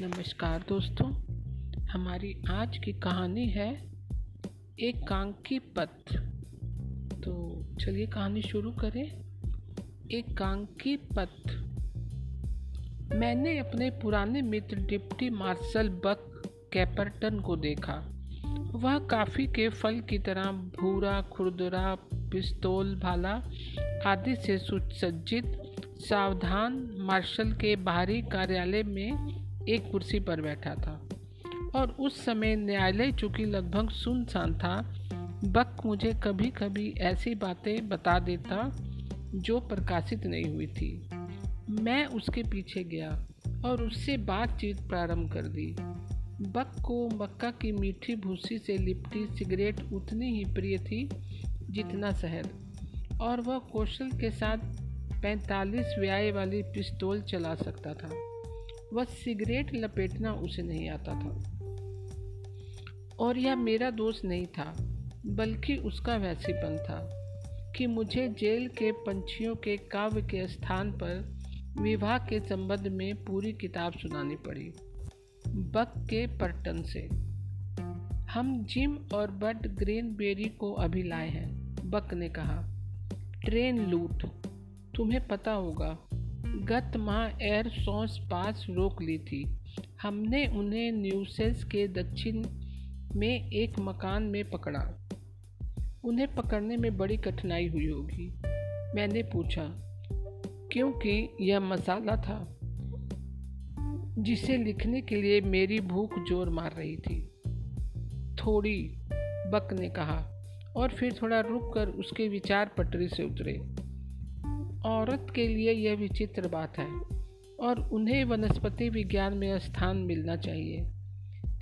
नमस्कार दोस्तों, हमारी आज की कहानी है एक कांकी पत्र तो चलिए कहानी शुरू करें। एक कांकी पत्र मैंने अपने पुराने मित्र डिप्टी मार्शल बक कैपरटन को देखा। वह काफ़ी के फल की तरह भूरा, खुरदरा, पिस्तौल भाला आदि से सुसज्जित, सावधान मार्शल के बाहरी कार्यालय में एक कुर्सी पर बैठा था। और उस समय न्यायालय चूँकि लगभग सुनसान था, बक मुझे कभी कभी ऐसी बातें बता देता जो प्रकाशित नहीं हुई थी। मैं उसके पीछे गया और उससे बातचीत प्रारंभ कर दी। बक को मक्का की मीठी भूसी से लिपटी सिगरेट उतनी ही प्रिय थी जितना शहद। और वह कौशल के साथ पैंतालीस व्याय वाली पिस्तौल चला सकता था। वह सिगरेट लपेटना उसे नहीं आता था। और यह मेरा दोस्त नहीं था, बल्कि उसका वैसीपन था कि मुझे जेल के पंछियों के काव्य के स्थान पर विवाह के संबंध में पूरी किताब सुनानी पड़ी, बक के पर्टन से। हम जिम और बड ग्रेन बेरी को अभी लाए हैं, बक ने कहा। ट्रेन लूट, तुम्हें पता होगा गत माह एयर सोर्स पास रोक ली थी। हमने उन्हें न्यूसेल्स के दक्षिण में एक मकान में पकड़ा। उन्हें पकड़ने में बड़ी कठिनाई हुई होगी। मैंने पूछा, क्योंकि यह मसाला था जिसे लिखने के लिए मेरी भूख ज़ोर मार रही थी। थोड़ी बक ने कहा, और फिर थोड़ा रुक कर उसके विचार पटरी से उतरे। औरत के लिए यह विचित्र बात है और उन्हें वनस्पति विज्ञान में स्थान मिलना चाहिए।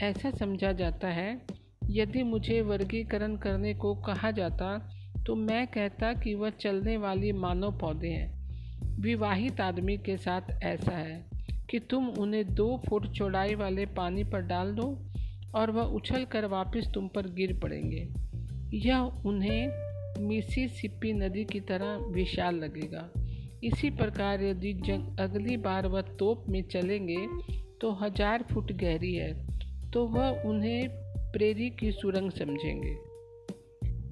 ऐसा समझा जाता है, यदि मुझे वर्गीकरण करने को कहा जाता तो मैं कहता कि वह चलने वाली मानव पौधे हैं। विवाहित आदमी के साथ ऐसा है कि तुम उन्हें दो फुट चौड़ाई वाले पानी पर डाल दो और वह उछल कर वापस तुम पर गिर पड़ेंगे। यह उन्हें मिसिसिपी नदी की तरह विशाल लगेगा। इसी प्रकार यदि जंग अगली बार वह तोप में चलेंगे तो हज़ार फुट गहरी है तो वह उन्हें प्रेरी की सुरंग समझेंगे।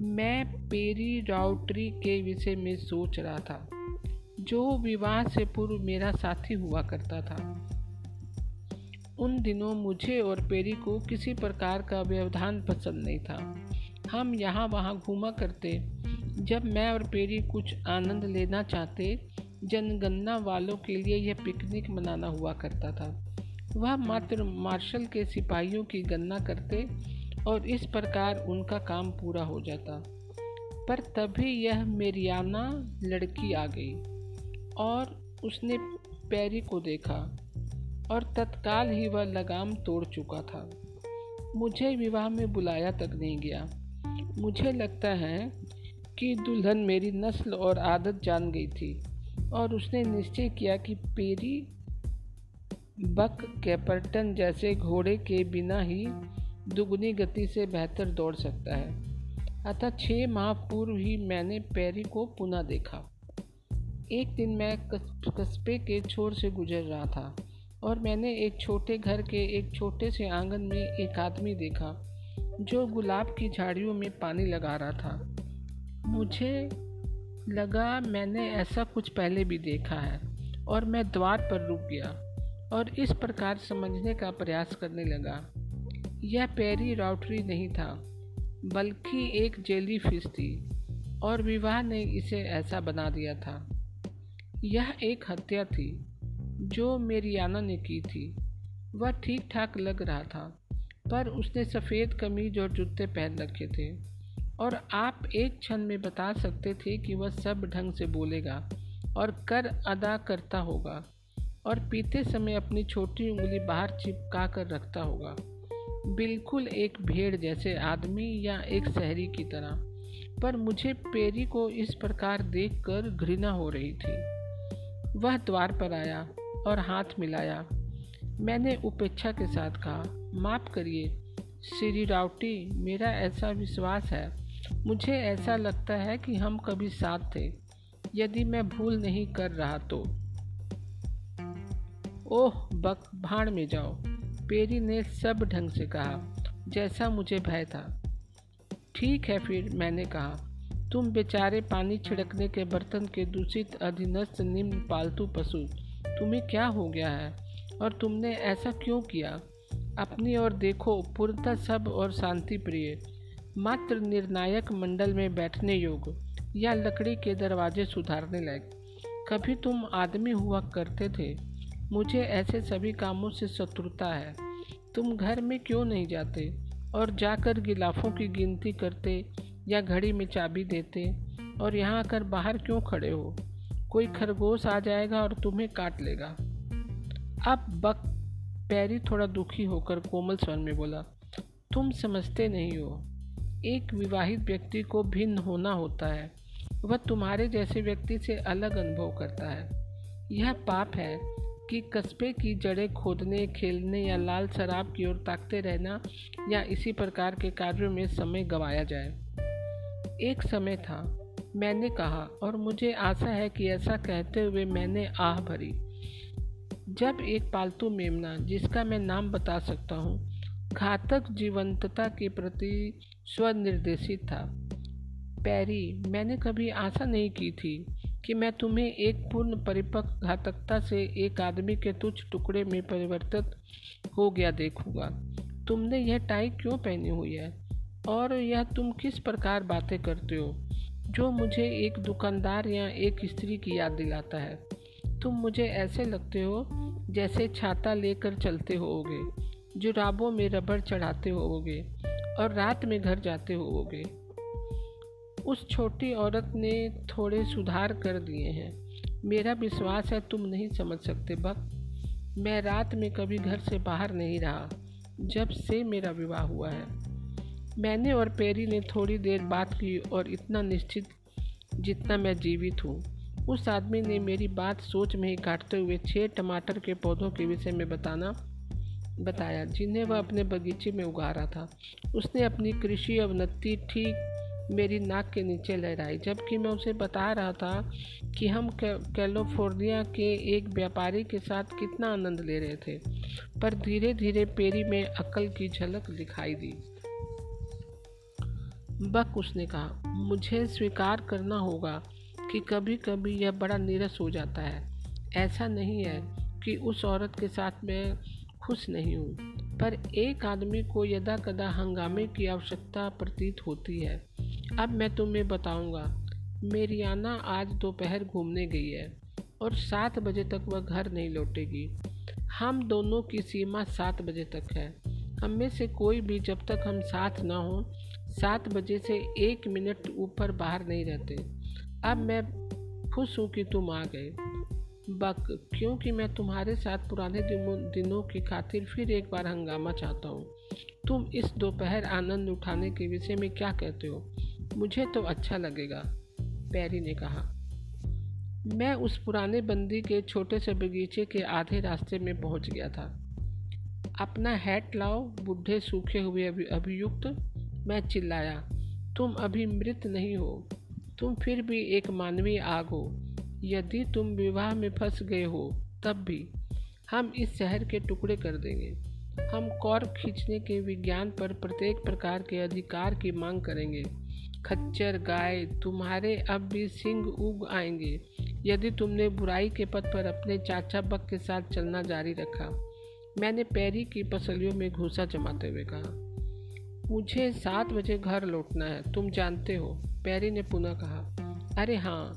मैं पेरी राउटरी के विषय में सोच रहा था, जो विवाह से पूर्व मेरा साथी हुआ करता था। उन दिनों मुझे और पेरी को किसी प्रकार का व्यवधान पसंद नहीं था। हम यहाँ वहाँ घूमा करते। जब मैं और पेरी कुछ आनंद लेना चाहते, जनगणना वालों के लिए यह पिकनिक मनाना हुआ करता था। वह मात्र मार्शल के सिपाहियों की गणना करते और इस प्रकार उनका काम पूरा हो जाता। पर तभी यह मेरियाना लड़की आ गई और उसने पैरी को देखा और तत्काल ही वह लगाम तोड़ चुका था। मुझे विवाह में बुलाया तक नहीं गया। मुझे लगता है कि दुल्हन मेरी नस्ल और आदत जान गई थी और उसने निश्चय किया कि पेरी बक कैपर्टन जैसे घोड़े के बिना ही दुगनी गति से बेहतर दौड़ सकता है। अतः छः माह पूर्व ही मैंने पेरी को पुनः देखा। एक दिन मैं कस्बे के छोर से गुजर रहा था और मैंने एक छोटे घर के एक छोटे से आँगन में एक आदमी देखा। जो गुलाब की झाड़ियों में पानी लगा रहा था। मुझे लगा मैंने ऐसा कुछ पहले भी देखा है और मैं द्वार पर रुक गया और इस प्रकार समझने का प्रयास करने लगा। यह पैरी राउटरी नहीं था, बल्कि एक जेली फ़िश थी और विवाह ने इसे ऐसा बना दिया था। यह एक हत्या थी, जो मेरियाना ने की थी। वह ठीक ठाक लग रहा था। पर उसने सफ़ेद कमीज और जूते पहन रखे थे। और आप एक क्षण में बता सकते थे कि वह सब ढंग से बोलेगा और कर अदा करता होगा और पीते समय अपनी छोटी उंगली बाहर चिपका कर रखता होगा। बिल्कुल एक भेड़ जैसे आदमी या एक शहरी की तरह। पर मुझे पेरी को इस प्रकार देखकर घृणा हो रही थी। वह द्वार पर आया और हाथ मिलाया। मैंने उपेक्षा के साथ कहा माफ़ करिए, श्री रावटी, मेरा ऐसा विश्वास है। मुझे ऐसा लगता है कि हम कभी साथ थे, यदि मैं भूल नहीं कर रहा तो। ओह, बक, भाड़ में जाओ, पेरी ने सब ढंग से कहा, जैसा मुझे भय था। ठीक है फिर, मैंने कहा, तुम बेचारे पानी छिड़कने के बर्तन के दूषित, अधीनस्थ, निम्न, पालतू पशु, तुम्हें क्या हो गया है? और तुमने ऐसा क्यों किया? अपनी ओर देखो, पूर्णतः सब और शांति प्रिय। मात्र निर्णायक मंडल में बैठने योग्य, या लकड़ी के दरवाजे सुधारने लायक। कभी तुम आदमी हुआ करते थे। मुझे ऐसे सभी कामों से शत्रुता है। तुम घर में क्यों नहीं जाते? और जाकर गिलाफों की गिनती करते, या घड़ी में चाबी देते, और यहाँ आकर बाहर क्यों खड़े हो? कोई खरगोश आ जाएगा और तुम्हें काट लेगा। अब बक पैरी थोड़ा दुखी होकर कोमल स्वर में बोला, तुम समझते नहीं हो। एक विवाहित व्यक्ति को भिन्न होना होता है। वह तुम्हारे जैसे व्यक्ति से अलग अनुभव करता है। यह पाप है कि कस्बे की जड़ें खोदने, खेलने या लाल शराब की ओर ताकते रहना या इसी प्रकार के कार्यों में समय गवाया जाए। एक समय था। मैंने कहा, और मुझे आशा है कि ऐसा कहते हुए मैंने आह भरी। जब एक पालतू मेमना, जिसका मैं नाम बता सकता हूँ, घातक जीवंतता के प्रति स्वनिर्देशित था। पैरी, मैंने कभी आशा नहीं की थी कि मैं तुम्हें एक पूर्ण परिपक्व घातकता से एक आदमी के तुच्छ टुकड़े में परिवर्तित हो गया देखूँगा। तुमने यह टाई क्यों पहनी हुई है? और यह तुम किस प्रकार बातें करते हो, जो मुझे एक दुकानदार या एक स्त्री की याद दिलाता है? तुम मुझे ऐसे लगते हो जैसे छाता लेकर चलते होगे जुराबों में रबड़ चढ़ाते होगे और रात में घर जाते होगे उस छोटी औरत ने थोड़े सुधार कर दिए हैं। मेरा विश्वास है तुम नहीं समझ सकते बक मैं रात में कभी घर से बाहर नहीं रहा, जब से मेरा विवाह हुआ है। मैंने और पेरी ने थोड़ी देर बात की और इतना निश्चित जितना मैं जीवित हूँ। उस आदमी ने मेरी बात सोच में ही काटते हुए छः टमाटर के पौधों के विषय में बताना, बताया, जिन्हें वह अपने बगीचे में उगा रहा था। उसने अपनी कृषि अवनति ठीक मेरी नाक के नीचे लहराई, जबकि मैं उसे बता रहा था कि हम कैलिफ़ोर्निया के एक व्यापारी के साथ कितना आनंद ले रहे थे, पर धीरे धीरे पेरी में अकल की झलक दिखाई दी। बक, उसने कहा, मुझे स्वीकार करना होगा कि कभी कभी यह बड़ा नीरस हो जाता है। ऐसा नहीं है कि उस औरत के साथ मैं खुश नहीं हूँ, पर एक आदमी को यदा कदा हंगामे की आवश्यकता प्रतीत होती है। अब मैं तुम्हें बताऊँगा, मेरियाना आज दोपहर घूमने गई है और सात बजे तक वह घर नहीं लौटेगी। हम दोनों की सीमा सात बजे तक है। हम में से कोई भी जब तक हम साथ ना हों, सात बजे से एक मिनट ऊपर बाहर नहीं रहते। अब मैं खुश हूँ कि तुम आ गए। बक, क्योंकि मैं तुम्हारे साथ पुराने दिनों की खातिर फिर एक बार हंगामा चाहता हूँ। तुम इस दोपहर आनंद उठाने के विषय में क्या कहते हो? मुझे तो अच्छा लगेगा, पैरी ने कहा। मैं उस पुराने बंदी के छोटे से बगीचे के आधे रास्ते में पहुँच गया था। अपना हैट लाओ, बुढ़े सूखे हुए अभियुक्त। मैं चिल्लाया, तुम अभी मृत नहीं हो। तुम फिर भी एक मानवीय आग हो। यदि तुम विवाह में फंस गए हो, तब भी हम इस शहर के टुकड़े कर देंगे। हम कौर खींचने के विज्ञान पर प्रत्येक प्रकार के अधिकार की मांग करेंगे। खच्चर, गाय, तुम्हारे अब भी सिंह उग आएँगे। यदि तुमने बुराई के पथ पर अपने चाचा बक के साथ चलना जारी रखा, मैंने पैरी की पसलियों में घूसा जमाते हुए कहा। मुझे सात बजे घर लौटना है, तुम जानते हो, पैरी ने पुनः कहा। अरे हाँ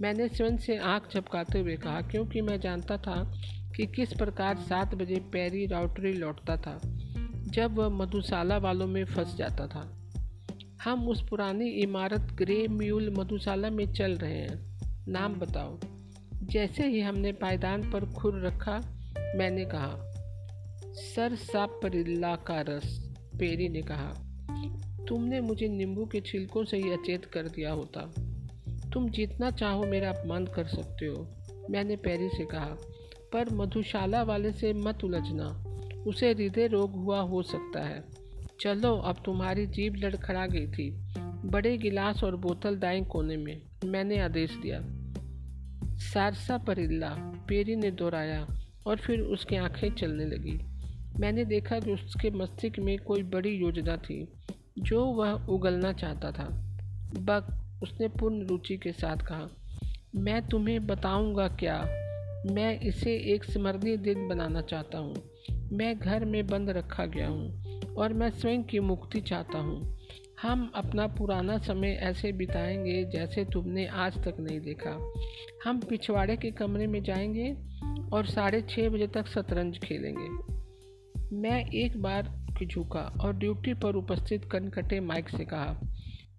मैंने स्वयं से आँख झपकाते हुए कहा, क्योंकि मैं जानता था कि किस प्रकार सात बजे पैरी राउटरी लौटता था, जब वह मधुशाला वालों में फंस जाता था। हम उस पुरानी इमारत ग्रे म्यूल मधुशाला में चल रहे हैं, नाम बताओ। जैसे ही हमने पायदान पर खुर रखा, मैंने कहा, सर सापरिल्ला का रस। पेरी ने कहा, तुमने मुझे नींबू के छिलकों से ही अचेत कर दिया होता। तुम जितना चाहो मेरा अपमान कर सकते हो। मैंने पेरी से कहा, पर मधुशाला वाले से मत उलझना। उसे हृदय रोग हुआ हो सकता है। चलो, अब तुम्हारी जीभ लड़खड़ा गई थी। बड़े गिलास और बोतल दाएँ कोने में। मैंने आदेश दिया। सारसा परिल्ला। पेरी ने दोहराया और फिर उसकी आँखें चलने लगी। मैंने देखा कि उसके मस्तिष्क में कोई बड़ी योजना थी, जो वह उगलना चाहता था। बक, उसने पूर्ण रुचि के साथ कहा, मैं तुम्हें बताऊँगा क्या? मैं इसे एक स्मरणीय दिन बनाना चाहता हूँ। मैं घर में बंद रखा गया हूँ और मैं स्वयं की मुक्ति चाहता हूँ। हम अपना पुराना समय ऐसे बिताएँगे जैसे तुमने आज तक नहीं देखा। हम पिछवाड़े के कमरे में जाएँगे और साढ़े छः बजे तक शतरंज खेलेंगे। मैं एक बार झुका और ड्यूटी पर उपस्थित कनकटे माइक से कहा,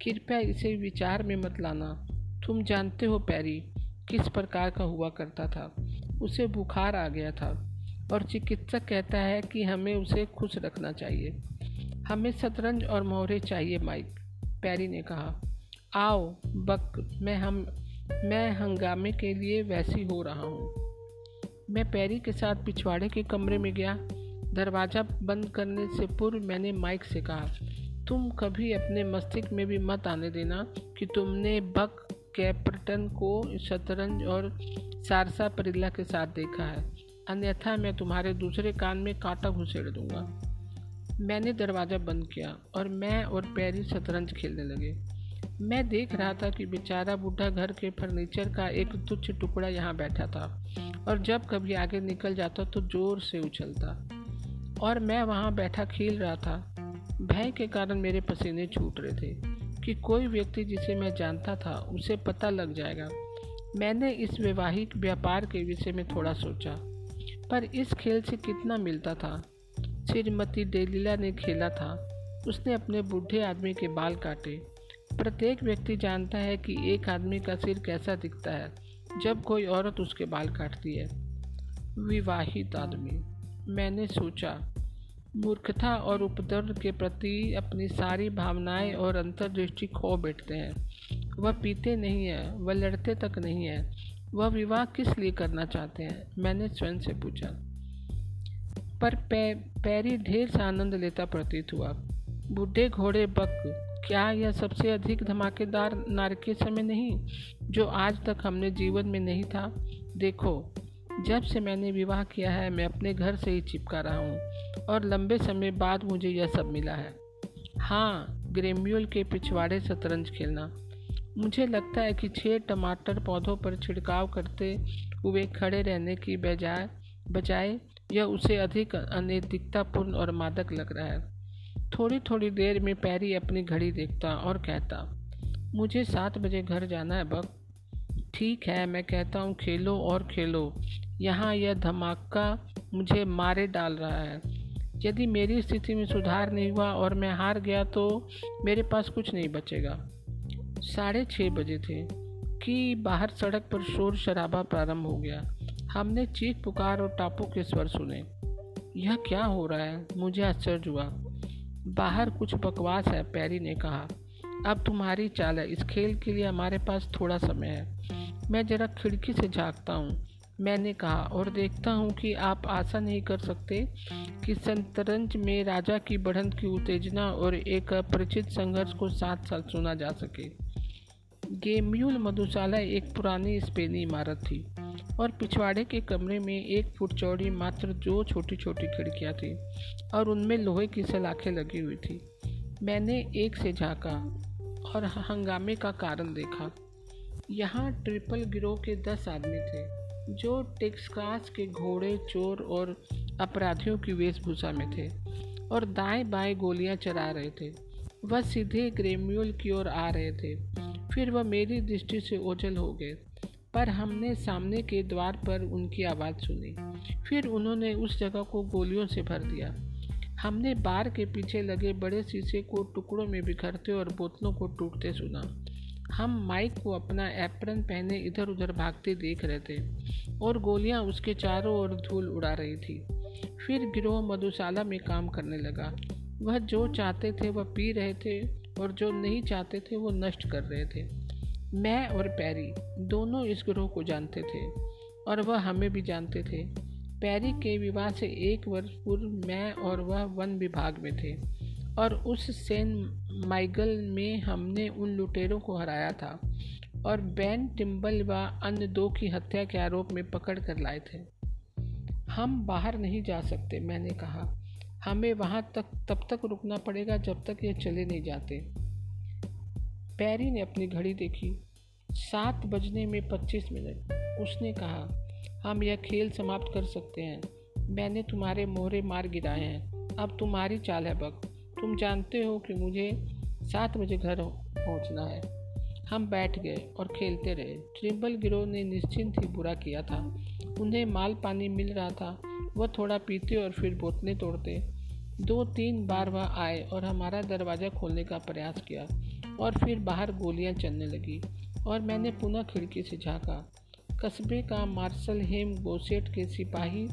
कृपया इसे विचार में मत लाना। तुम जानते हो पैरी किस प्रकार का हुआ करता था। उसे बुखार आ गया था और चिकित्सक कहता है कि हमें उसे खुश रखना चाहिए। हमें शतरंज और मोहरे चाहिए, माइक। पैरी ने कहा, आओ, बक, मैं हम, मैं हंगामे के लिए वैसी हो रहा हूँ। मैं पैरी के साथ पिछवाड़े के कमरे में गया। दरवाज़ा बंद करने से पूर्व मैंने माइक से कहा, तुम कभी अपने मस्तिष्क में भी मत आने देना कि तुमने बक, कैप्टन को शतरंज और सारसा परिल्ला के साथ देखा है। अन्यथा मैं तुम्हारे दूसरे कान में कांटा घुसेड़ दूँगा। मैंने दरवाज़ा बंद किया और मैं और पैरी शतरंज खेलने लगे। मैं देख रहा था कि बेचारा बूढ़ा घर के फर्नीचर का एक तुच्छ टुकड़ा यहाँ बैठा था और जब कभी आगे निकल जाता तो ज़ोर से उछलता। और मैं वहाँ बैठा खेल रहा था। भय के कारण मेरे पसीने छूट रहे थे कि कोई व्यक्ति जिसे मैं जानता था, उसे पता लग जाएगा। मैंने इस वैवाहिक व्यापार के विषय में थोड़ा सोचा, पर इस खेल से कितना मिलता था? श्रीमती डेलीला ने खेला था। उसने अपने बूढ़े आदमी के बाल काटे। प्रत्येक व्यक्ति जानता है कि एक आदमी का सिर कैसा दिखता है, जब कोई औरत उसके बाल काटती है। विवाहित आदमी मैंने सोचा मूर्खता और उपद्रव के प्रति अपनी सारी भावनाएँ और अंतर्दृष्टि खो बैठते हैं। वह पीते नहीं है वह लड़ते तक नहीं है। वह विवाह किस लिए करना चाहते हैं? मैंने स्वयं से पूछा। पर पै, पैरी ढेर सा आनंद लेता प्रतीत हुआ। बूढ़े घोड़े बक क्या यह सबसे अधिक धमाकेदार नारकीय समय नहीं जो आज तक हमने जीवन में नहीं था? देखो जब से मैंने विवाह किया है, मैं अपने घर से ही चिपका रहा हूँ और लंबे समय बाद मुझे यह सब मिला है। हाँ ग्रेम्यूल के पिछवाड़े शतरंज खेलना। मुझे लगता है कि छः टमाटर पौधों पर छिड़काव करते हुए खड़े रहने की बजाय बजाय यह उसे अधिक अनैतिकतापूर्ण और मादक लग रहा है। थोड़ी थोड़ी देर में पैरी अपनी घड़ी देखता और कहता, मुझे सात बजे घर जाना है बक ठीक है, मैं कहता हूँ, खेलो और खेलो। यहाँ यह धमाका मुझे मारे डाल रहा है। यदि मेरी स्थिति में सुधार नहीं हुआ और मैं हार गया तो मेरे पास कुछ नहीं बचेगा। साढ़े छः बजे थे कि बाहर सड़क पर शोर शराबा प्रारंभ हो गया। हमने चीख, पुकार और टापू के स्वर सुने। यह क्या हो रहा है? मुझे आश्चर्य हुआ। बाहर कुछ बकवास है, पैरी ने कहा। अब तुम्हारी चाल है। इस खेल के लिए हमारे पास थोड़ा समय है। मैं जरा खिड़की से झाँकता हूँ। मैंने कहा, और देखता हूँ कि आप आशा नहीं कर सकते कि शतरंज में राजा की बढ़ंत की उत्तेजना और एक अपरिचित संघर्ष को साथ साथ सुना जा सके। गेम्यूल मधुशाला एक पुरानी स्पेनी इमारत थी, और पिछवाड़े के कमरे में एक फुट चौड़ी मात्र दो छोटी छोटी खिड़कियाँ थी, और उनमें लोहे की सलाखें लगी हुई थी। मैंने एक से झाँका और हंगामे का कारण देखा। यहाँ ट्रिपल गिरोह के दस आदमी थे। जो टेक्सास के घोड़े, चोर और अपराधियों की वेशभूषा में थे और दाएँ बाएँ गोलियाँ चला रहे थे। वह सीधे ग्रेम्यूल की ओर आ रहे थे। फिर वह मेरी दृष्टि से ओझल हो गए, पर हमने सामने के द्वार पर उनकी आवाज़ सुनी। फिर उन्होंने उस जगह को गोलियों से भर दिया। हमने बार के पीछे लगे बड़े शीशे को टुकड़ों में बिखरते और बोतलों को टूटते सुना। हम माइक को अपना एप्रन पहने इधर उधर भागते देख रहे थे और गोलियाँ उसके चारों ओर धूल उड़ा रही थी। फिर गिरोह मधुशाला में काम करने लगा। वह जो चाहते थे वह पी रहे थे और जो नहीं चाहते थे वो नष्ट कर रहे थे। मैं और पैरी दोनों इस गिरोह को जानते थे और वह हमें भी जानते थे। पैरी के विवाह से एक वर्ष पूर्व मैं और वह वन विभाग में थे और उस सेन माइगल में हमने उन लुटेरों को हराया था और बैन टिम्बल व अन्य दो की हत्या के आरोप में पकड़ कर लाए थे। हम बाहर नहीं जा सकते, मैंने कहा। हमें वहाँ तक, तब तक रुकना पड़ेगा जब तक ये चले नहीं जाते। पैरी ने अपनी घड़ी देखी। सात बजने में पच्चीस मिनट। उसने कहा, हम यह खेल समाप्त कर सकते हैं। मैंने तुम्हारे मोहरे मार गिराए हैं। अब तुम्हारी चाल है बक तुम जानते हो कि मुझे सात बजे घर पहुँचना है। हम बैठ गए और खेलते रहे। ट्रिम्बल गिरोह ने निश्चिंत ही बुरा किया था। उन्हें माल पानी मिल रहा था। वह थोड़ा पीते और फिर बोतलें तोड़ते। दो तीन बार वह आए और हमारा दरवाज़ा खोलने का प्रयास किया और फिर बाहर गोलियाँ चलने लगी और मैंने पुनः खिड़की से झाँका। कस्बे का मार्शल हेम गोसेट के सिपाही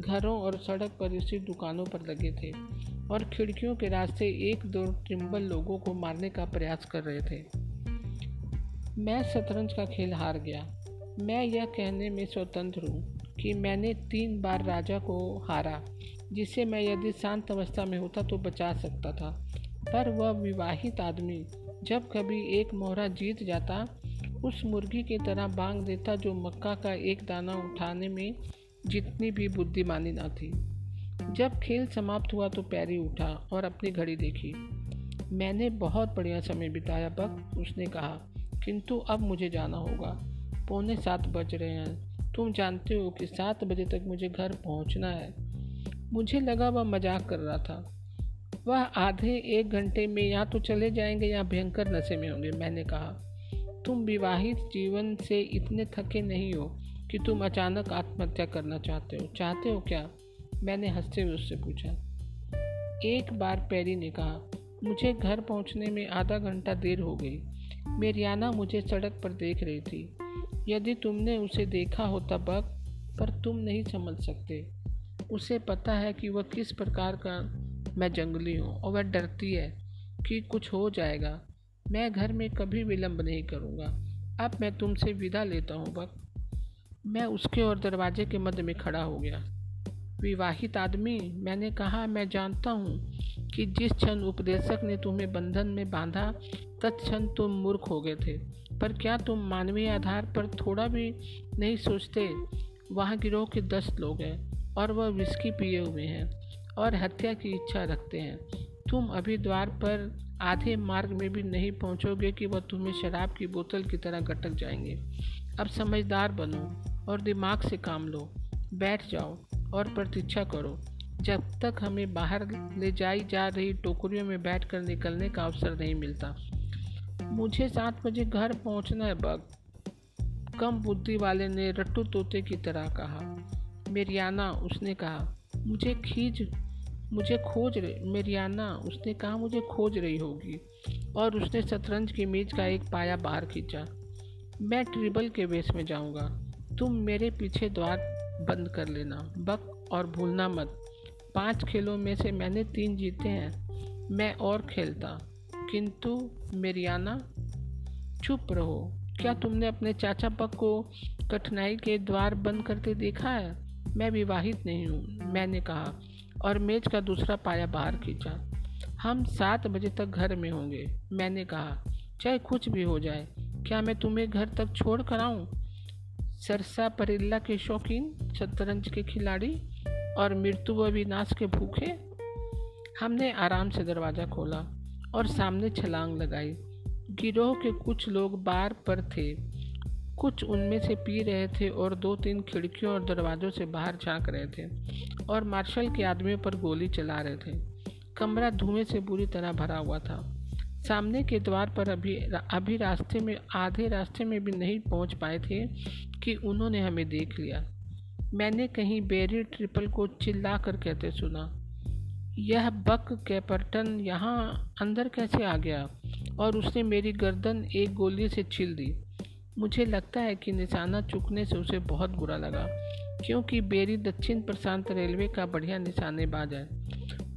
घरों और सड़क पर स्थित दुकानों पर लगे थे। और खिड़कियों के रास्ते एक दो ट्रिम्बल लोगों को मारने का प्रयास कर रहे थे। मैं शतरंज का खेल हार गया। मैं यह कहने में स्वतंत्र हूँ कि मैंने तीन बार राजा को हारा जिसे मैं यदि शांत अवस्था में होता तो बचा सकता था। पर वह विवाहित आदमी जब कभी एक मोहरा जीत जाता, उस मुर्गी की तरह बांग देता जो मक्का का एक दाना उठाने में जितनी भी बुद्धिमानी ना थी। जब खेल समाप्त हुआ तो पैरी उठा और अपनी घड़ी देखी। मैंने बहुत बढ़िया समय बिताया, बक, उसने कहा। किंतु अब मुझे जाना होगा। पौने सात बज रहे हैं। तुम जानते हो कि सात बजे तक मुझे घर पहुँचना है। मुझे लगा वह मज़ाक कर रहा था। वह आधे एक घंटे में या तो चले जाएँगे या भयंकर नशे में होंगे, मैंने कहा। तुम विवाहित जीवन से इतने थके नहीं हो कि तुम अचानक आत्महत्या करना चाहते हो। चाहते हो क्या? मैंने हँसते हुए उससे पूछा। एक बार पैरी ने कहा, मुझे घर पहुँचने में आधा घंटा देर हो गई। मेरियाना मुझे सड़क पर देख रही थी। यदि तुमने उसे देखा होता बक पर तुम नहीं समझ सकते। उसे पता है कि वह किस प्रकार का मैं जंगली हूँ और वह डरती है कि कुछ हो जाएगा। मैं घर में कभी विलम्ब नहीं करूँगा। अब मैं तुमसे विदा लेता हूँ बक मैं उसके और दरवाजे के मध्य में खड़ा हो गया। विवाहित आदमी, मैंने कहा, मैं जानता हूँ कि जिस क्षण उपदेशक ने तुम्हें बंधन में बांधा तत्क्षण तुम मूर्ख हो गए थे। पर क्या तुम मानवीय आधार पर थोड़ा भी नहीं सोचते? वहाँ गिरोह के दस लोग हैं और वह विस्की पिए हुए हैं और हत्या की इच्छा रखते हैं। तुम अभी द्वार पर आधे मार्ग में भी नहीं पहुँचोगे कि वह तुम्हें शराब की बोतल की तरह गटक जाएँगे। अब समझदार बनो और दिमाग से काम लो। बैठ जाओ और प्रतीक्षा करो। जब तक हमें बाहर ले जाई जा रही टोकरियों में बैठकर निकलने का अवसर नहीं मिलता। मुझे सात बजे घर पहुँचना है, बग। कम बुद्धि वाले ने रट्टू तोते की तरह कहा। मेरियाना, उसने कहा, मुझे खींच मुझे खोज रही मेरियाना, उसने कहा, मुझे खोज रही होगी। और उसने शतरंज की मेज का एक पाया बाहर खींचा। मैं ट्रिबल के वेश में जाऊँगा। तुम मेरे पीछे द्वार बंद कर लेना। बक और भूलना मत। पाँच खेलों में से मैंने तीन जीते हैं। मैं और खेलता। किंतु मेरियाना, चुप रहो। क्या तुमने अपने चाचा पक को कठिनाई के द्वार बंद करते देखा है? मैं विवाहित नहीं हूँ, मैंने कहा, और मेज का दूसरा पाया बाहर खींचा। हम सात बजे तक घर में होंगे, मैंने कहा। चाहे कुछ भी हो जाए, क्या मैं तुम्हें घर तक छोड़ कर आऊँ? सरसा परिल्ला के शौकीन, शतरंज के खिलाड़ी और मृत्यु व विनाश के भूखे, हमने आराम से दरवाज़ा खोला और सामने छलांग लगाई। गिरोह के कुछ लोग बार पर थे। कुछ उनमें से पी रहे थे और दो तीन खिड़कियों और दरवाज़ों से बाहर झाँक रहे थे और मार्शल के आदमियों पर गोली चला रहे थे। कमरा धुएँ से बुरी तरह भरा हुआ था। सामने के द्वार पर अभी अभी रास्ते में, आधे रास्ते में भी नहीं पहुँच पाए थे कि उन्होंने हमें देख लिया। मैंने कहीं बेरी ट्रिपल को चिल्ला कर कहते सुना, यह बक कैपर्टन यहाँ अंदर कैसे आ गया? और उसने मेरी गर्दन एक गोली से छिल दी। मुझे लगता है कि निशाना चुकने से उसे बहुत बुरा लगा, क्योंकि बेरी दक्षिण प्रशांत रेलवे का बढ़िया निशानेबाज है।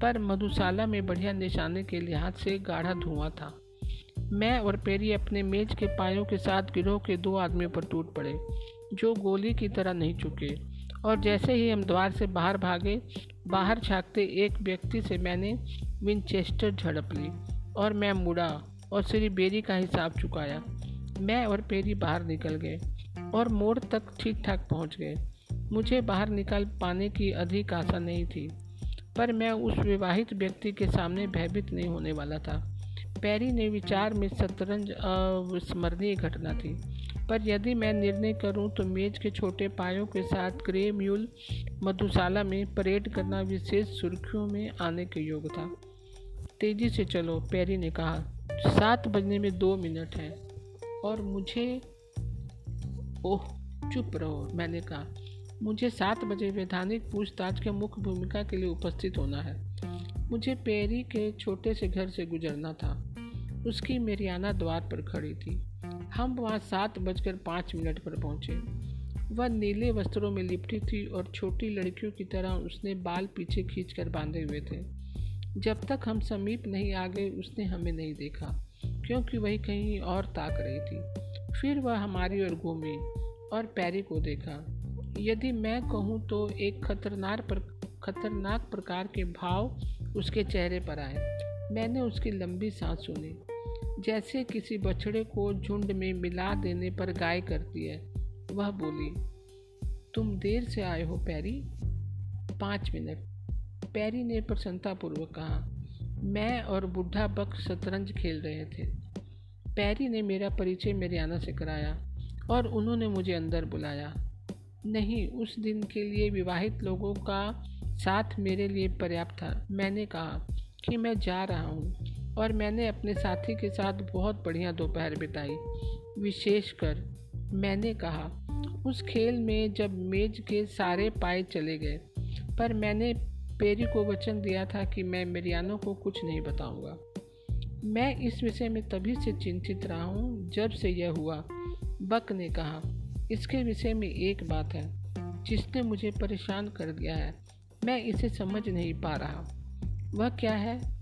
पर मधुशाला में बढ़िया निशाने के लिहाज से गाढ़ा धुआँ था। मैं और पेरी अपने मेज के पायों के साथ गिरोह के दो आदमियों पर टूट पड़े, जो गोली की तरह नहीं चुके। और जैसे ही हम द्वार से बाहर भागे, बाहर झाँकते एक व्यक्ति से मैंने विंचेस्टर झड़प ली और मैं मुड़ा और श्री बेरी का हिसाब चुकाया। मैं और पेरी बाहर निकल गए और मोड़ तक ठीक ठाक पहुँच गए। मुझे बाहर निकाल पाने की अधिक आशा नहीं थी। पर मैं उस विवाहित व्यक्ति के सामने भयभीत नहीं होने वाला था। पैरी ने विचार में शतरंज अविस्मरणीय घटना थी। पर यदि मैं निर्णय करूँ तो मेज के छोटे पायों के साथ ग्रे म्यूल मधुशाला में परेड करना विशेष सुर्खियों में आने के योग था। तेज़ी से चलो, पैरी ने कहा। सात बजने में दो मिनट हैं और मुझे ओह, चुप रहो, मैंने कहा। मुझे सात बजे वैधानिक पूछताछ के मुख्य भूमिका के लिए उपस्थित होना है। मुझे पेरी के छोटे से घर से गुजरना था। उसकी मेरियाना द्वार पर खड़ी थी। हम वहाँ सात बजकर पाँच मिनट पर पहुँचे। वह नीले वस्त्रों में लिपटी थी और छोटी लड़कियों की तरह उसने बाल पीछे खींचकर बांधे हुए थे। जब तक हम समीप नहीं आ गए, उसने हमें नहीं देखा, क्योंकि वही कहीं और ताक रही थी। फिर वह हमारी ओर घूमी और पैरी को देखा। यदि मैं कहूँ तो एक खतरनाक पर, खतरनाक प्रकार के भाव उसके चेहरे पर आए। मैंने उसकी लंबी सांस सुनी, जैसे किसी बछड़े को झुंड में मिला देने पर गाय करती है। वह बोली, तुम देर से आए हो पैरी? पाँच मिनट। पैरी ने प्रसन्नतापूर्वक कहा, मैं और बुढ़ा बक शतरंज खेल रहे थे। पैरी ने मेरा परिचय मेरियाना से कराया और उन्होंने मुझे अंदर बुलाया। नहीं, उस दिन के लिए विवाहित लोगों का साथ मेरे लिए पर्याप्त था। मैंने कहा कि मैं जा रहा हूँ और मैंने अपने साथी के साथ बहुत बढ़िया दोपहर बिताई। विशेषकर मैंने कहा, उस खेल में जब मेज के सारे पाए चले गए, पर मैंने पेरी को वचन दिया था कि मैं मेरियानो को कुछ नहीं बताऊँगा। मैं इस विषय में तभी से चिंतित रहा हूँ जब से यह हुआ। बक ने कहा इसके विषय में एक बात है, जिसने मुझे परेशान कर दिया है। मैं इसे समझ नहीं पा रहा। वह क्या है?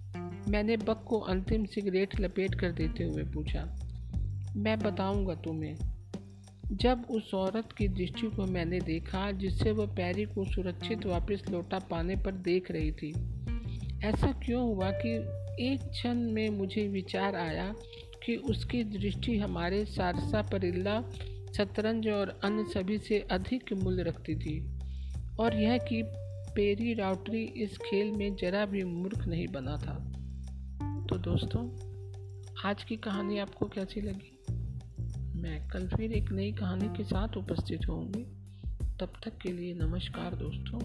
मैंने बक को अंतिम सिगरेट लपेट कर देते हुए पूछा। मैं बताऊँगा तुम्हें। जब उस औरत की दृष्टि को मैंने देखा, जिससे वह पैरी को सुरक्षित वापस लौटा पाने पर देख रही थी, ऐसा क्यों हुआ कि एक क्षण में मुझे विचार आया कि उसकी दृष्टि हमारे सारसा परिल्ला शतरंज और अन्य सभी से अधिक मूल्य रखती थी। और यह कि पेरी राउटरी इस खेल में जरा भी मूर्ख नहीं बना था। तो दोस्तों, आज की कहानी आपको कैसी लगी? मैं कल फिर एक नई कहानी के साथ उपस्थित होंगी तब तक के लिए नमस्कार दोस्तों।